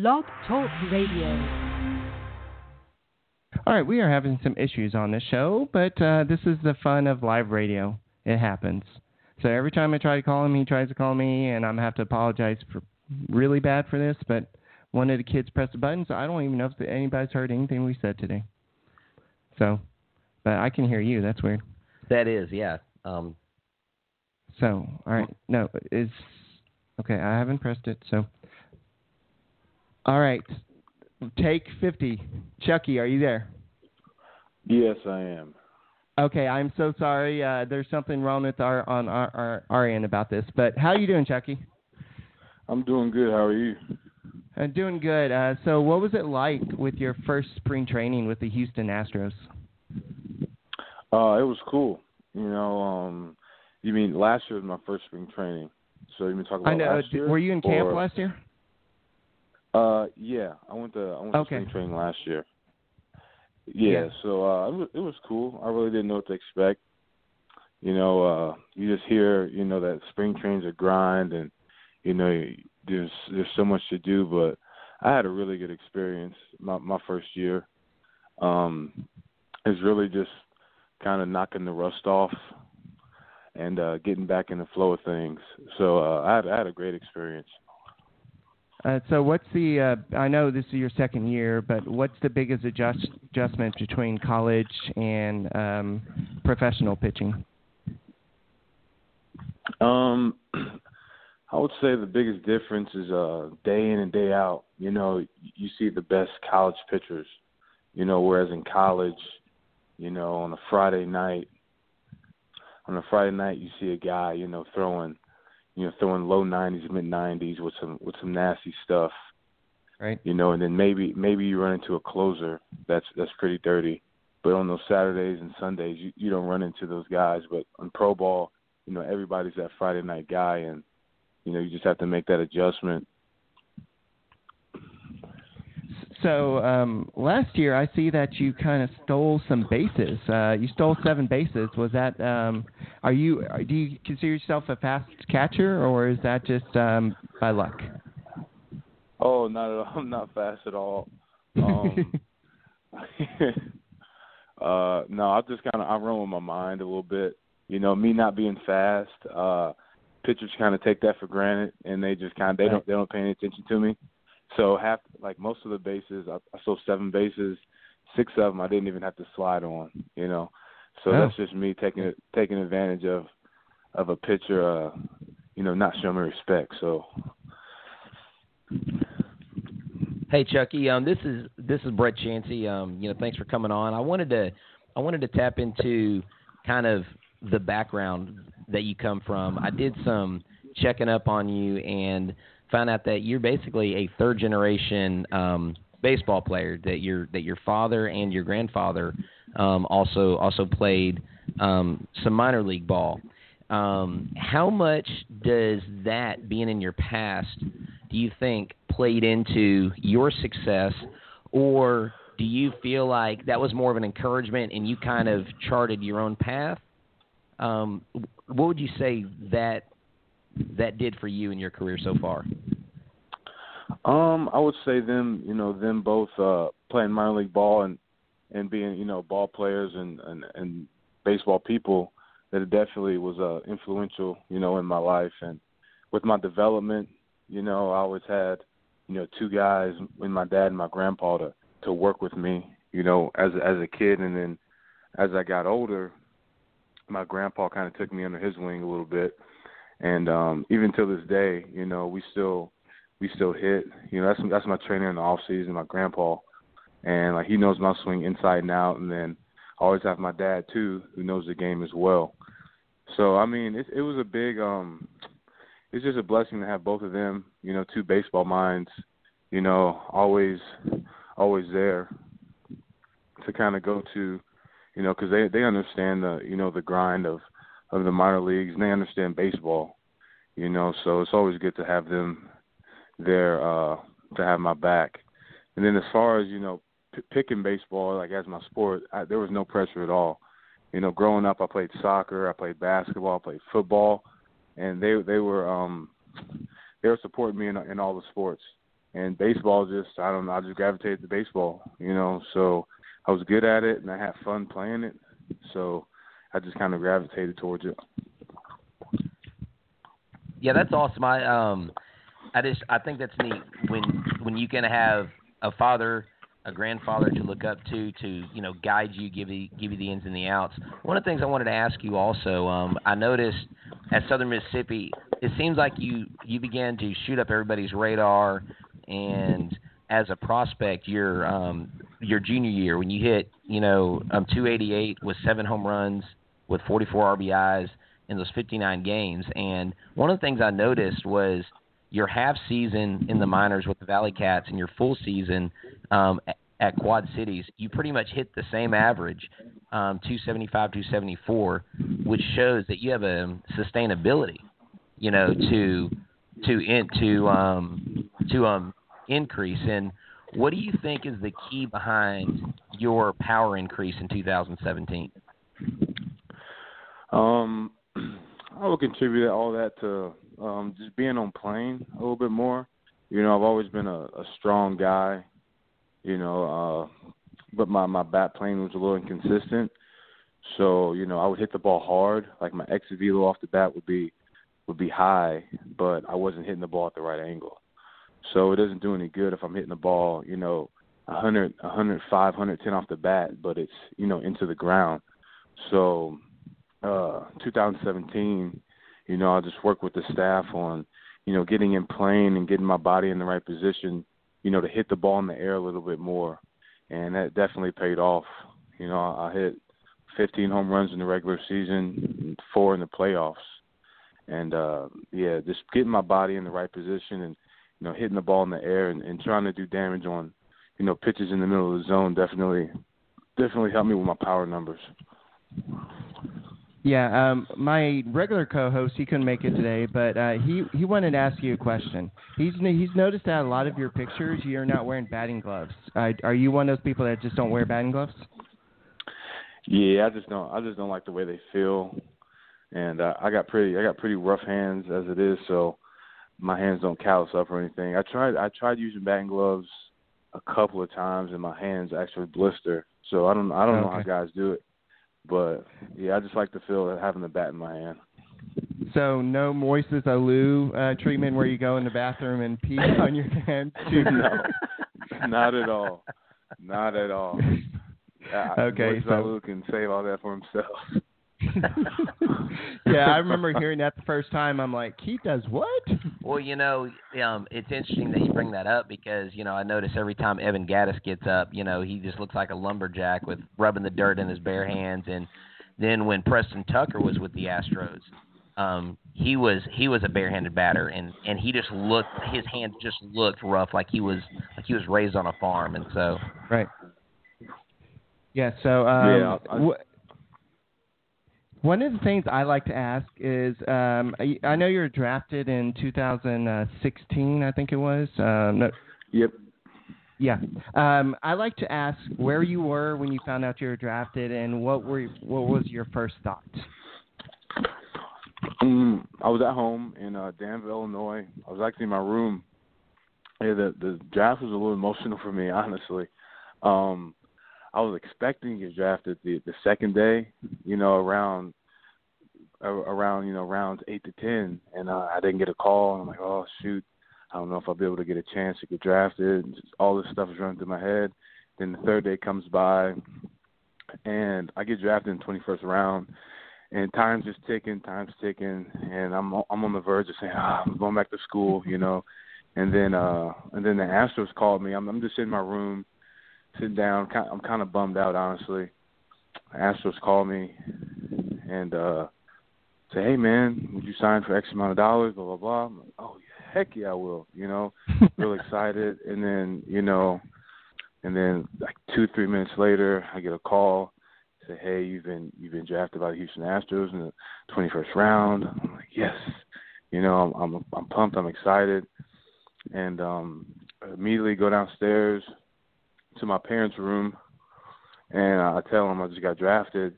Blog Talk Radio. All right, we are having some issues on this show, but uh, this is the fun of live radio. It happens. So every time I try to call him, he tries to call me, and I'm gonna have to apologize for really bad for this. But one of the kids pressed a button, so I don't even know if anybody's heard anything we said today. So, but I can hear you. That's weird. That is, yeah. Um, so, all right, no, is okay. I haven't pressed it, so. All right, take fifty. Chuckie, are you there? Yes, I am. Okay, I'm so sorry. Uh, there's something wrong with our on our, our our end about this. But how are you doing, Chuckie? I'm doing good. How are you? I'm uh, doing good. Uh, so, what was it like with your first spring training with the Houston Astros? Uh, it was cool. You know, um, you mean last year was my first spring training. So you mean talk about I know. last year? Were you in camp or, last year? Uh, yeah, I went to I went to Okay. spring training last year. Yeah, Yeah. so uh, it was, it was cool. I really didn't know what to expect. You know, uh, you just hear you know that spring training's a grind, and you know there's there's so much to do. But I had a really good experience my my first year. Um, it's really just kind of knocking the rust off and uh, getting back in the flow of things. So uh, I had I had a great experience. Uh, so, what's the? Uh, I know this is your second year, but what's the biggest adjust, adjustment between college and um, professional pitching? Um, I would say the biggest difference is uh day in and day out. You know, you see the best college pitchers. You know, whereas in college, you know, on a Friday night, on a Friday night, you see a guy, you know, throwing, you know, throwing low 90s, mid 90s with some with some nasty stuff. Right. You know, and then maybe maybe you run into a closer that's that's pretty dirty. But on those Saturdays and Sundays, you you don't run into those guys. But on pro ball, you know, everybody's that Friday night guy, and you know, you just have to make that adjustment. So um, last year, I see that you kind of stole some bases. Uh, you stole seven bases. Was that? Um, are you? Do you consider yourself a fast catcher, or is that just um, by luck? Oh, not at all. I'm not fast at all. Um, uh, no, I just kind of I run with my mind a little bit. You know, me not being fast, uh, pitchers kind of take that for granted, and they just kind of they Right. don't they don't pay any attention to me. So half like most of the bases, I, I stole seven bases. Six of them I didn't even have to slide on. You know, so Oh. that's just me taking taking advantage of of a pitcher. Uh, you know, not showing me respect. So Hey Chucky, um, this is this is Brett Chansey. Um, you know, thanks for coming on. I wanted to I wanted to tap into kind of the background that you come from. I did some checking up on you and found out that you're basically a third generation um, baseball player. That your that your father and your grandfather um, also also played um, some minor league ball. Um, how much does that being in your past do you think played into your success, or do you feel like that was more of an encouragement and you kind of charted your own path? Um, what would you say that that did for you in your career so far? Um, I would say them, you know, them both uh playing minor league ball and and being, you know, ball players and and, and baseball people that it definitely was uh influential, you know, in my life and with my development, you know, I always had, you know, two guys, and my dad and my grandpa to to work with me, you know, as as a kid and then as I got older, my grandpa kind of took me under his wing a little bit. And um even till this day, you know, we still we still hit. You know, that's that's my trainer in the off season, my grandpa, and like he knows my swing inside and out. And then I always have my dad too, who knows the game as well. So I mean, it, it was a big. um It's just a blessing to have both of them. You know, two baseball minds. You know, always always there to kind of go to. You know, because they they understand the you know the grind of of the minor leagues and they understand baseball. You know, so it's always good to have them there uh to have my back. And then as far as you know, p- picking baseball like as my sport, I, there was no pressure at all. You know, growing up, I played soccer, I played basketball, I played football, and they they were um they were supporting me in in all the sports. and baseball just I don't know I just gravitated to baseball, you know. So I was good at it and I had fun playing it, so I just kind of gravitated towards it. Yeah, that's awesome. I um, I just I think that's neat when when you can have a father, a grandfather to look up to to you know guide you, give you give you the ins and the outs. One of the things I wanted to ask you also, um, I noticed at Southern Mississippi, it seems like you you began to shoot up everybody's radar, and as a prospect, your um, your junior year when you hit you know um, 288 with seven home runs with 44 RBIs in those 59 games. And one of the things I noticed was your half season in the minors with the Valley Cats and your full season um, at Quad Cities, you pretty much hit the same average, um, 275, 274, which shows that you have a sustainability, you know, to to in, to um, to um, increase. And what do you think is the key behind your power increase in 2017? Um, I would contribute all that to um, just being on plane a little bit more. You know, I've always been a, a strong guy. You know, uh, but my my bat plane was a little inconsistent. So you know, I would hit the ball hard. Like my exit velo off the bat would be would be high, but I wasn't hitting the ball at the right angle. So it doesn't do any good if I'm hitting the ball, you know, 100, 105, 110 off the bat, but it's you know into the ground. So uh 2017, you know, I just worked with the staff on, you know, getting in plane and getting my body in the right position, you know, to hit the ball in the air a little bit more. And that definitely paid off. You know, I hit 15 home runs in the regular season, four in the playoffs. And uh yeah, just getting my body in the right position and you know, hitting the ball in the air and, and trying to do damage on, you know, pitches in the middle of the zone definitely definitely helped me with my power numbers. Yeah, um, my regular co-host he couldn't make it today, but uh, he he wanted to ask you a question. He's he's noticed that a lot of your pictures you're not wearing batting gloves. Uh, are you one of those people that just don't wear batting gloves? Yeah, I just don't. I just don't like the way they feel, and uh, I got pretty I got pretty rough hands as it is, so my hands don't callus up or anything. I tried I tried using batting gloves a couple of times, and my hands actually blister. So I don't I don't okay. know how guys do it. But yeah, I just like to feel having the bat in my hand. So no Moises Alou uh, treatment where you go in the bathroom and pee on your hand. no, not at all, not at all. Uh, okay, Moises so Alou can save all that for himself. yeah, I remember hearing that the first time. I'm like, he does what? Well, you know, um, it's interesting that you bring that up because you know I notice every time Evan Gattis gets up, you know, he just looks like a lumberjack with rubbing the dirt in his bare hands. And then when Preston Tucker was with the Astros, um, he was he was a barehanded batter, and and he just looked his hands just looked rough, like he was like he was raised on a farm, and so right. Yeah. So um, yeah, I, wh- one of the things I like to ask is um, I know you were drafted in 2016, I think it was. Um, no, yep. Yeah. Um, I like to ask where you were when you found out you were drafted, and what were what was your first thought? Um, I was at home in uh, Danville, Illinois. I was actually in my room. Yeah, the the draft was a little emotional for me, honestly. Um, I was expecting to get drafted the the second day, you know, around around you know rounds eight to ten, and uh, I didn't get a call. And I'm like, oh shoot, I don't know if I'll be able to get a chance to get drafted. And just all this stuff is running through my head. Then the third day comes by, and I get drafted in the 21st round. And time's just ticking, time's ticking, and I'm I'm on the verge of saying, ah, I'm going back to school, you know. And then uh and then the Astros called me. I'm I'm just in my room sitting down. I'm kind of bummed out, honestly. Astros called me and uh say, "Hey, man, would you sign for X amount of dollars?" Blah blah blah. I'm like, "Oh, heck yeah, I will." You know, real excited. And then you know, and then like two three minutes later, I get a call. Say, "Hey, you've been you've been drafted by the Houston Astros in the 21st round." I'm like, "Yes." You know, I'm I'm, I'm pumped. I'm excited. And um immediately go downstairs to my parents' room, and I tell them I just got drafted,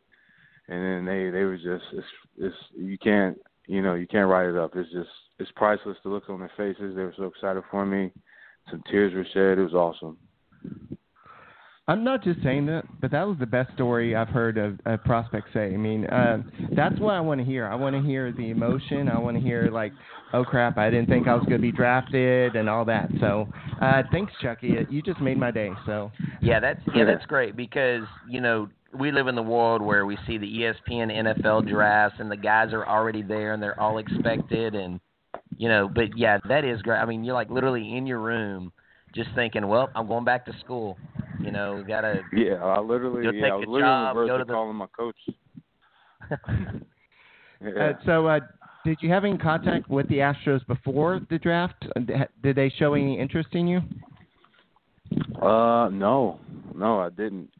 and then they they were just it's it's you can't you know you can't write it up. It's just it's priceless to look on their faces. They were so excited for me. some tears were shed. It was awesome. I'm not just saying that, but that was the best story I've heard of a prospect say. I mean, uh, that's what I want to hear. I want to hear the emotion. I want to hear like, oh crap, I didn't think I was going to be drafted and all that. So, uh, thanks, Chuckie. You just made my day. So. Yeah, that's yeah, that's great because you know we live in the world where we see the ESPN NFL drafts and the guys are already there and they're all expected and you know, but yeah, that is great. I mean, you're like literally in your room just thinking, well, I'm going back to school. You know, gotta. Yeah, I literally. Go yeah, take I was a literally job, go to of the- calling my coach. yeah. Uh, so, uh, did you have any contact with the Astros before the draft? Uh, Did they show any interest in you? Uh, no, no, I didn't.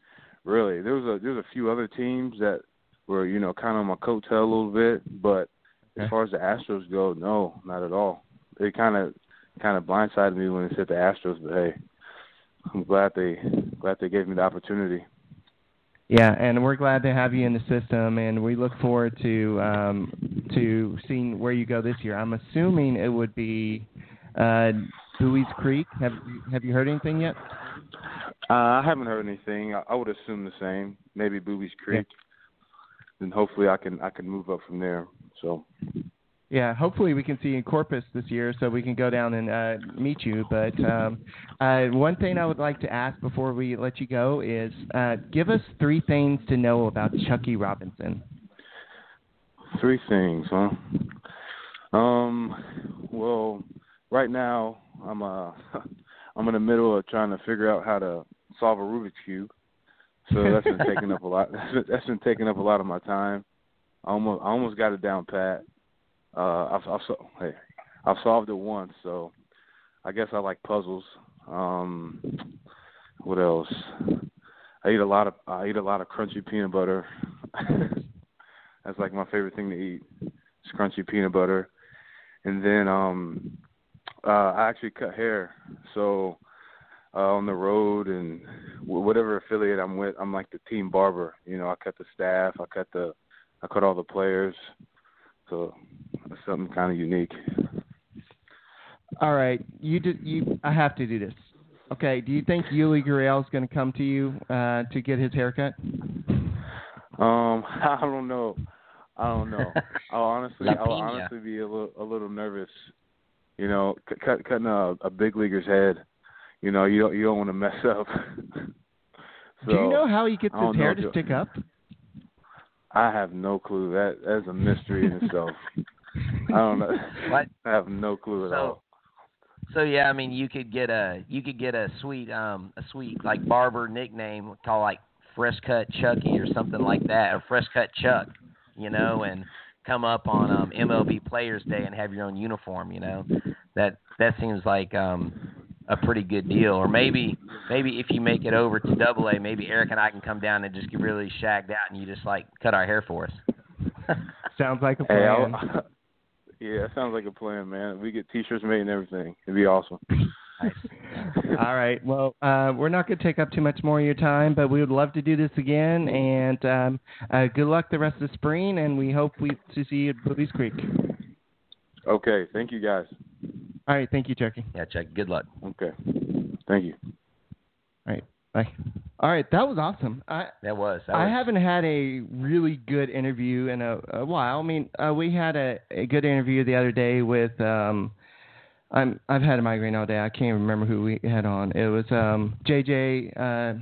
Really, there was a there was a few other teams that were you know kind of on my coattail a little bit, but as far as the Astros go, no, not at all. They kind of kind of blindsided me when they said the Astros, but hey, I'm glad they glad they gave me the opportunity. Yeah, and we're glad to have you in the system, and we look forward to um, to seeing where you go this year. I'm assuming it would be uh, Buies Creek. Have Have you heard anything yet? Uh, I haven't heard anything. I, I would assume the same. Maybe Booby's Creek. Then hopefully I can I can move up from there. So Yeah, hopefully we can see you in Corpus this year, so we can go down and uh, meet you. But um, uh, one thing I would like to ask before we let you go is, uh, give us three things to know about Chuckie Robinson. Three things, huh? Um, well, right now I'm uh I'm in the middle of trying to figure out how to solve a Rubik's cube. So that's been taking up a lot. That's been, that's been taking up a lot of my time. I almost I almost got it down pat. Uh, I've I've sol- hey, I've solved it once, so I guess I like puzzles. Um, what else? I eat a lot of I eat a lot of crunchy peanut butter. That's like my favorite thing to eat. It's crunchy peanut butter. And then um uh I actually cut hair. So uh on the road and wh- whatever affiliate I'm with, I'm like the team barber. You know, I cut the staff, I cut the I cut all the players. So it's something kind of unique. All right, you do, you. I have to do this. Okay, do you think Yuli Gurriel is going to come to you uh, to get his haircut? Um, I don't know. I don't know. I'll honestly, I'll honestly be a little, a little nervous. You know, c- cut, cutting a, a big leaguer's head. You know, you don't, you don't want to mess up. so, do you know how he gets I his hair to stick up? I have no clue. That that's a mystery in itself. I don't know. What? I have no clue at So, all. so yeah, I mean, you could get a you could get a sweet um a sweet like barber nickname called like Fresh Cut Chuckie or something like that, or Fresh Cut Chuck, you know, and come up on um MLB Players Day and have your own uniform, you know. That that seems like um a pretty good deal. Or maybe maybe if you make it over to Double A, maybe Eric and I can come down and just get really shagged out and you just like cut our hair for us. Sounds like a plan. I'll, yeah, sounds like a plan, man. We get T-shirts made and everything. It'd be awesome. All right. Well, uh, we're not going to take up too much more of your time, but we would love to do this again. And um, uh, good luck the rest of the spring, and we hope we to see you at Boobies Creek. Okay, thank you guys. All right. Thank you, Chuckie. Yeah, Chuck. Good luck. Okay, thank you. All right. Bye. All right. That was awesome. I That was. That I was haven't had a really good interview in a, a while. I mean, uh, we had a, a good interview the other day with. Um, I'm I've had a migraine all day. I can't remember who we had on. It was um, JJ uh,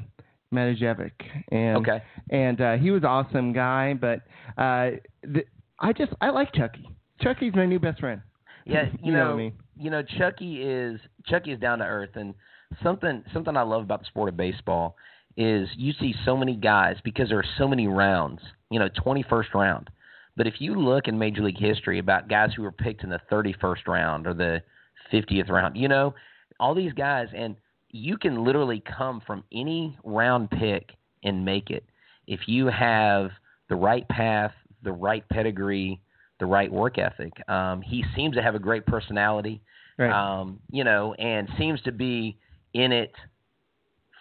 Matijevic, and Okay. and uh, he was an awesome guy. But uh, the, I just I like Chuckie. Chuckie's my new best friend. Yeah, you, You know know, what I mean. You know, Chuckie is Chuckie is down to earth, and something something I love about the sport of baseball is you see so many guys because there are so many rounds. You know, twenty first round. But if you look in Major League history about guys who were picked in the thirty first round or the fiftieth round, you know, all these guys, and you can literally come from any round pick and make it if you have the right path, the right pedigree, the right work ethic. Um, he seems to have a great personality, Right. um, you know, and seems to be in it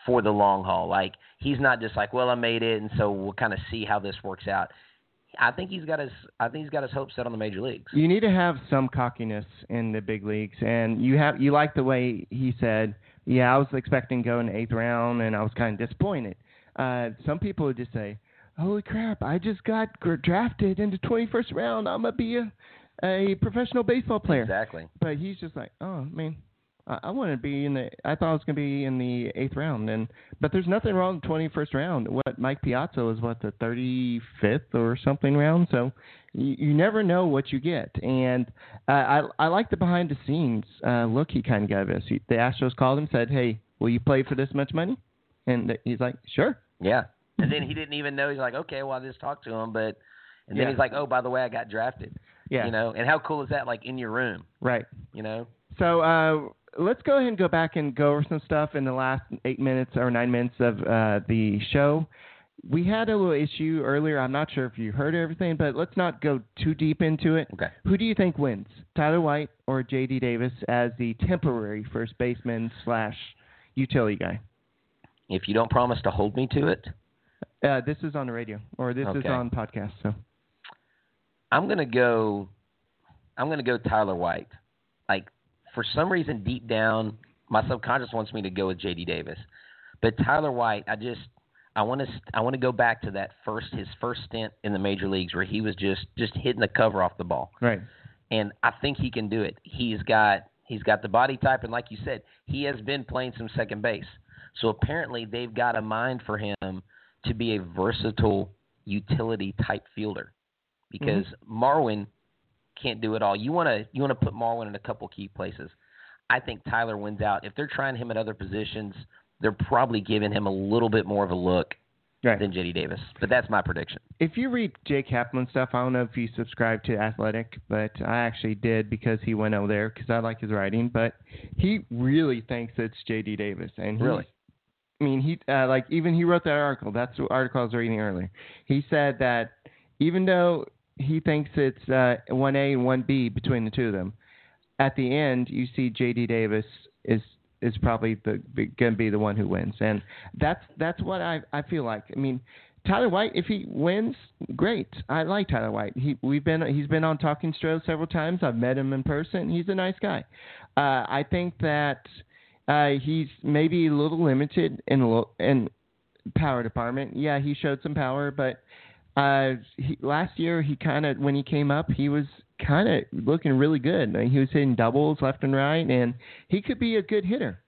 for the long haul. Like he's not just like, well, I made it, and so we'll kind of see how this works out. I think he's got his I think he's got his hopes set on the major leagues. You need to have some cockiness in the big leagues, and you have you like the way he said, "Yeah, I was expecting to go in the eighth round, and I was kind of disappointed." Uh, some people would just say, "Holy crap! I just got drafted into 21st round. I'm gonna be a a professional baseball player." Exactly. But he's just like, "Oh man, I, I want to be in the. I thought I was going to be in the eighth round, and but there's nothing wrong with twenty first round. What Mike Piazza was what the thirty fifth or something round. So you, you never know what you get, and uh, I I like the behind the scenes uh, look he kind of gave us. He, the Astros called him, said, "Hey, will you play for this much money?" And he's like, "Sure." Yeah, and then he didn't even know. He's like, "Okay, well I just talked to him," but and then Yeah. he's like, "Oh, by the way, I got drafted." Yeah. You know, and how cool is that? Like in your room. Right. You know. So uh, let's go ahead and go back and go over some stuff in the last eight minutes or nine minutes of uh, the show. We had a little issue earlier. I'm not sure if you heard everything, but let's not go too deep into it. Okay. Who do you think wins, Tyler White or J.D. Davis as the temporary first baseman slash utility guy? If you don't promise to hold me to it, Uh, this is on the radio or this is on podcast. So I'm gonna go. I'm gonna go Tyler White. Like for some reason, deep down, my subconscious wants me to go with J.D. Davis, but Tyler White, I just I want to I want to go back to that first his first stint in the major leagues where he was just just hitting the cover off the ball, right, and I think he can do it. He's got he's got the body type, and like you said, he has been playing some second base. So apparently, they've got a mind for him to be a versatile utility type fielder because mm-hmm. Marwin can't do it all. You want to you want to put Marwin in a couple key places. I think Tyler wins out. If they're trying him at other positions, they're probably giving him a little bit more of a look right. than JD Davis. But that's my prediction. if you read Jake Kaplan stuff, I don't know if you subscribe to Athletic, but I actually did because he went over there because I like his writing. But he really thinks it's J.D. Davis, and Really? I mean, he uh, like even he wrote that article. That's the article I was reading earlier. He said that even though he thinks it's uh, one A and one B between the two of them, at the end you see J.D. Davis is is probably going to be the one who wins, and that's that's what I I feel like. I mean, Tyler White, if he wins, great. I like Tyler White. He we've been he's been on Talking Stro several times. I've met him in person. He's a nice guy. Uh, I think that uh, he's maybe a little limited in in power department. Yeah, he showed some power, but uh, he, last year he kind of when he came up, he was kind of looking really good. Mean, He was hitting doubles left and right, and he could be a good hitter.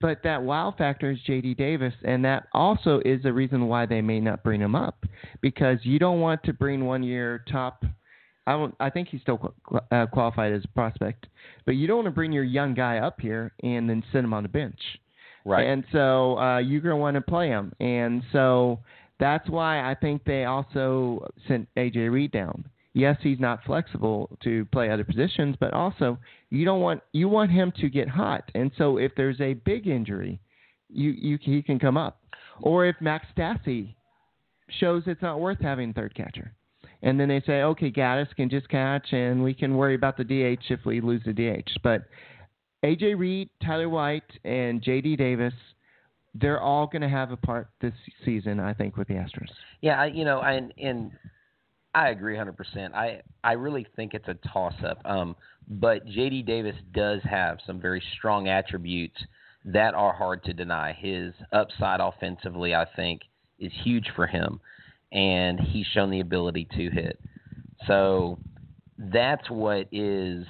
But that wow factor is J.D. Davis, and that also is the reason why they may not bring him up because you don't want to bring one year top. I don't. I think he's still qu- uh, qualified as a prospect, but you don't want to bring your young guy up here and then sit him on the bench. Right. And so uh, you're going to want to play him. And so that's why I think they also sent A.J. Reed down. Yes, he's not flexible to play other positions, but also you don't want you want him to get hot. And so if there's a big injury, you you he can come up. Or if Max Stassi shows it's not worth having third catcher. And then they say, okay, Gattis can just catch, and we can worry about the DH if we lose the DH. But AJ Reed, Tyler White, and JD Davis, they're all going to have a part this season, I think, with the Astros. Yeah, I, you know, and and I agree 100%. I I really think it's a toss up. Um, but JD Davis does have some very strong attributes that are hard to deny. His upside offensively, I think, is huge for him, and he's shown the ability to hit. So that's what is,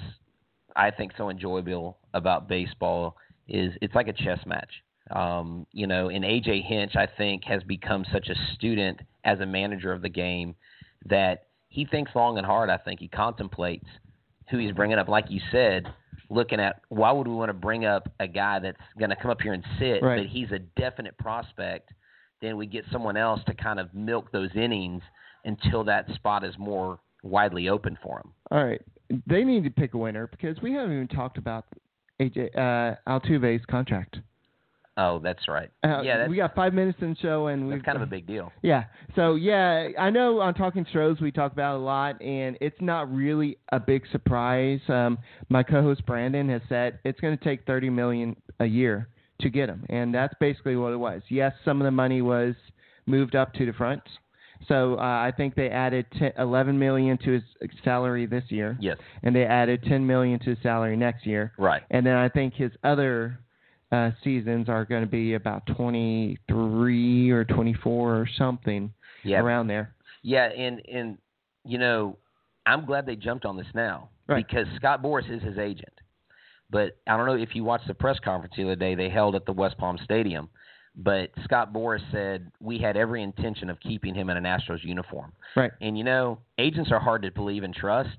I think, so enjoyable about baseball is it's like a chess match. Um, you know, and AJ Hinch, I think, has become such a student as a manager of the game that he thinks long and hard. I think he contemplates who he's bringing up. Like you said, looking at why would we want to bring up a guy that's going to come up here and sit, Right. but he's a definite prospect. Then we get someone else to kind of milk those innings until that spot is more widely open for him. All right. They need to pick a winner because we haven't even talked about AJ uh, Altuve's contract. Oh, that's right. Uh, yeah, that's, we got five minutes in the show, and we've kind of a big deal. Yeah. So yeah, I know on Talking Stros we talk about it a lot, and it's not really a big surprise. Um, my co-host Brandon has said it's going to take thirty million a year to get him, and that's basically what it was. Yes, some of the money was moved up to the front, So uh, I think they added 10, 11 million to his salary this year, Yes. and they added 10 million to his salary next year. Right. And then I think his other uh, seasons are going to be about 23 or 24 or something Yeah. around there. Yeah, and and you know, I'm glad they jumped on this now Right. because Scott Boras is his agent. But I don't know if you watched the press conference the other day they held at the West Palm Stadium. But Scott Boras said we had every intention of keeping him in an Astros uniform. Right. And you know, agents are hard to believe and trust.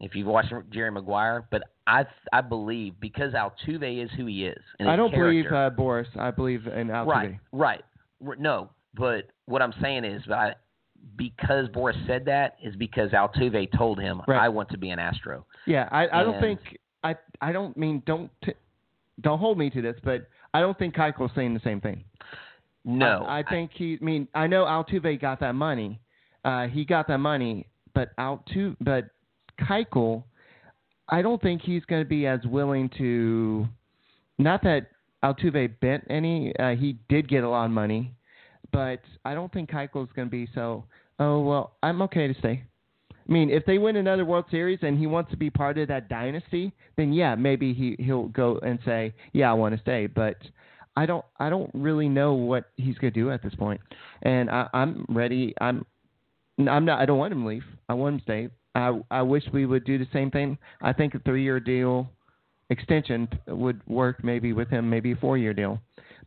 If you've watched Jerry Maguire, but I I believe because Altuve is who he is. And I don't believe uh, Boras. I believe in Altuve. Right, right. No, but what I'm saying is, I, because Boras said that, is because Altuve told him, Right. "I want to be an Astro." Yeah, I, I don't think I I don't mean don't t- don't hold me to this, but I don't think Keuchel's saying the same thing. No, I, I think he. I mean, I know Altuve got that money. Uh, he got that money, but Altuve, but Keuchel, I don't think he's going to be as willing to. Not that Altuve bent any. Uh, he did get a lot of money, but I don't think Keuchel's going to be so. Oh well, I'm okay to stay. I mean, if they win another World Series and he wants to be part of that dynasty, then yeah, maybe he he'll go and say, yeah, I want to stay. But I don't I don't really know what he's going to do at this point. and I, I'm ready. I'm I'm not. I don't want him to leave. I want him to stay. I I wish we would do the same thing. I think a three year deal extension would work maybe with him, maybe a four year deal.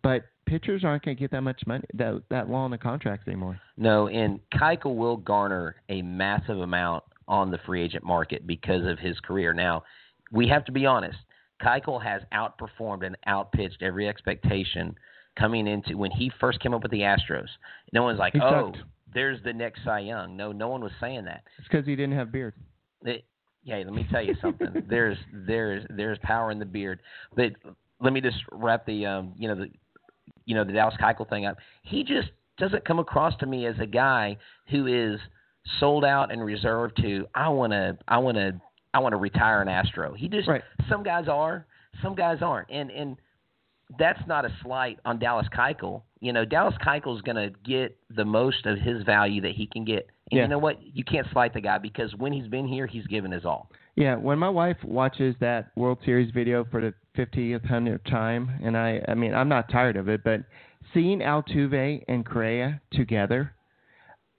But pitchers aren't going to get that much money that that long in the contracts anymore. no, and Keuchel will garner a massive amount on the free agent market because of his career. Now, we have to be honest. Keuchel has outperformed and outpitched every expectation coming into when he first came up with the Astros. No one's like, He "Oh, sucked. there's the next Cy Young." No, no one was saying that. It's because he didn't have beard. It, yeah, let me tell you something. there's there's there's power in the beard. But let me just wrap the um you know the you know the Dallas Keuchel thing up. He just doesn't come across to me as a guy who is sold out and reserved to I want to I want to I want to retire an Astro. He just Right. some guys are, some guys aren't. And and that's not a slight on Dallas Keuchel. You know, Dallas Keuchel is going to get the most of his value that he can get. And Yeah. you know what? You can't slight the guy because when he's been here, he's given his all. Yeah, when my wife watches that World Series video for the 50th hundredth time, and I, I mean, I'm not tired of it, but seeing Altuve and Correa together,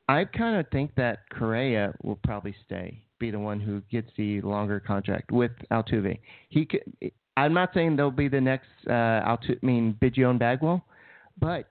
I kind of think that Correa will probably stay, be the one who gets the longer contract with Altuve. He could. I'm not saying they'll be the next uh, Altu, I mean, Biggio Bagwell, but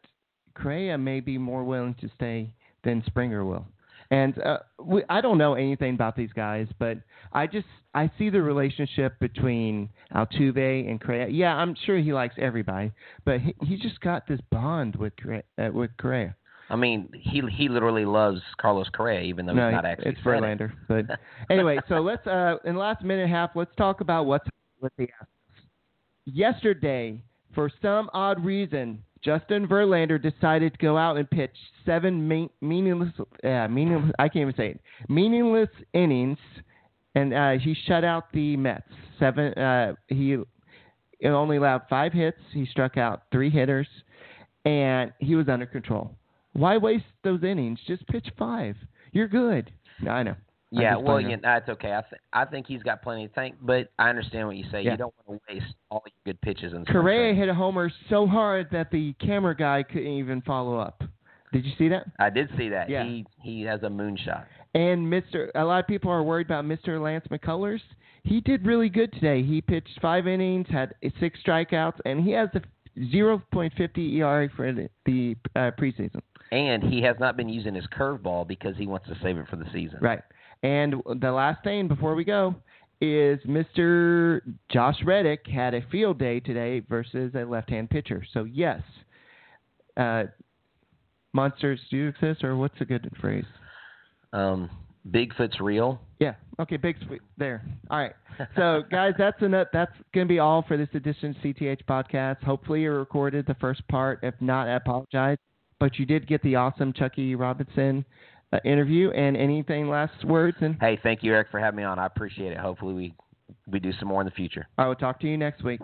Correa may be more willing to stay than Springer will. And uh, we, I don't know anything about these guys, but I just I see the relationship between Altuve and Correa. Yeah, I'm sure he likes everybody, but he, he just got this bond with Correa, uh, with Correa. I mean, he he literally loves Carlos Correa, even though no, he's not actually. it's said it. Verlander. But anyway, so let's uh, in the last minute and a half, let's talk about what's with the Astros. Yesterday, for some odd reason, Justin Verlander decided to go out and pitch seven mean, meaningless, uh, meaningless. I can't even say it. Meaningless innings, and uh, he shut out the Mets. Seven. Uh, he only allowed five hits. He struck out three hitters, and he was under control. Why waste those innings? Just pitch five. You're good. No, I know. I'm Yeah, well, yeah, that's okay. I th- I think he's got plenty to think, but I understand what you say. Yeah. You don't want to waste all your good pitches and Correa hit a homer so hard that the camera guy couldn't even follow up. Did you see that? I did see that. Yeah. He he has a moonshot. And Mr. A lot of people are worried about Mr. Lance McCullers. He did really good today. He pitched five innings, had six strikeouts, and he has a 0.50 ERA for the, the uh, preseason. And he has not been using his curveball because he wants to save it for the season. Right. And the last thing before we go is Mr. Josh Reddick had a field day today versus a left-hand pitcher. So yes, uh, monsters do exist, or what's a good phrase? Um, Bigfoot's real. Yeah. Okay. Big sweet. There. All right. So guys, that's enough. That's gonna be all for this edition of CTH podcast. Hopefully you recorded the first part. If not, I apologize. But you did get the awesome Chuckie Robinson uh, interview. And anything last words? And Hey, thank you, Eric, for having me on. I appreciate it. Hopefully we we do some more in the future. I will talk to you next week.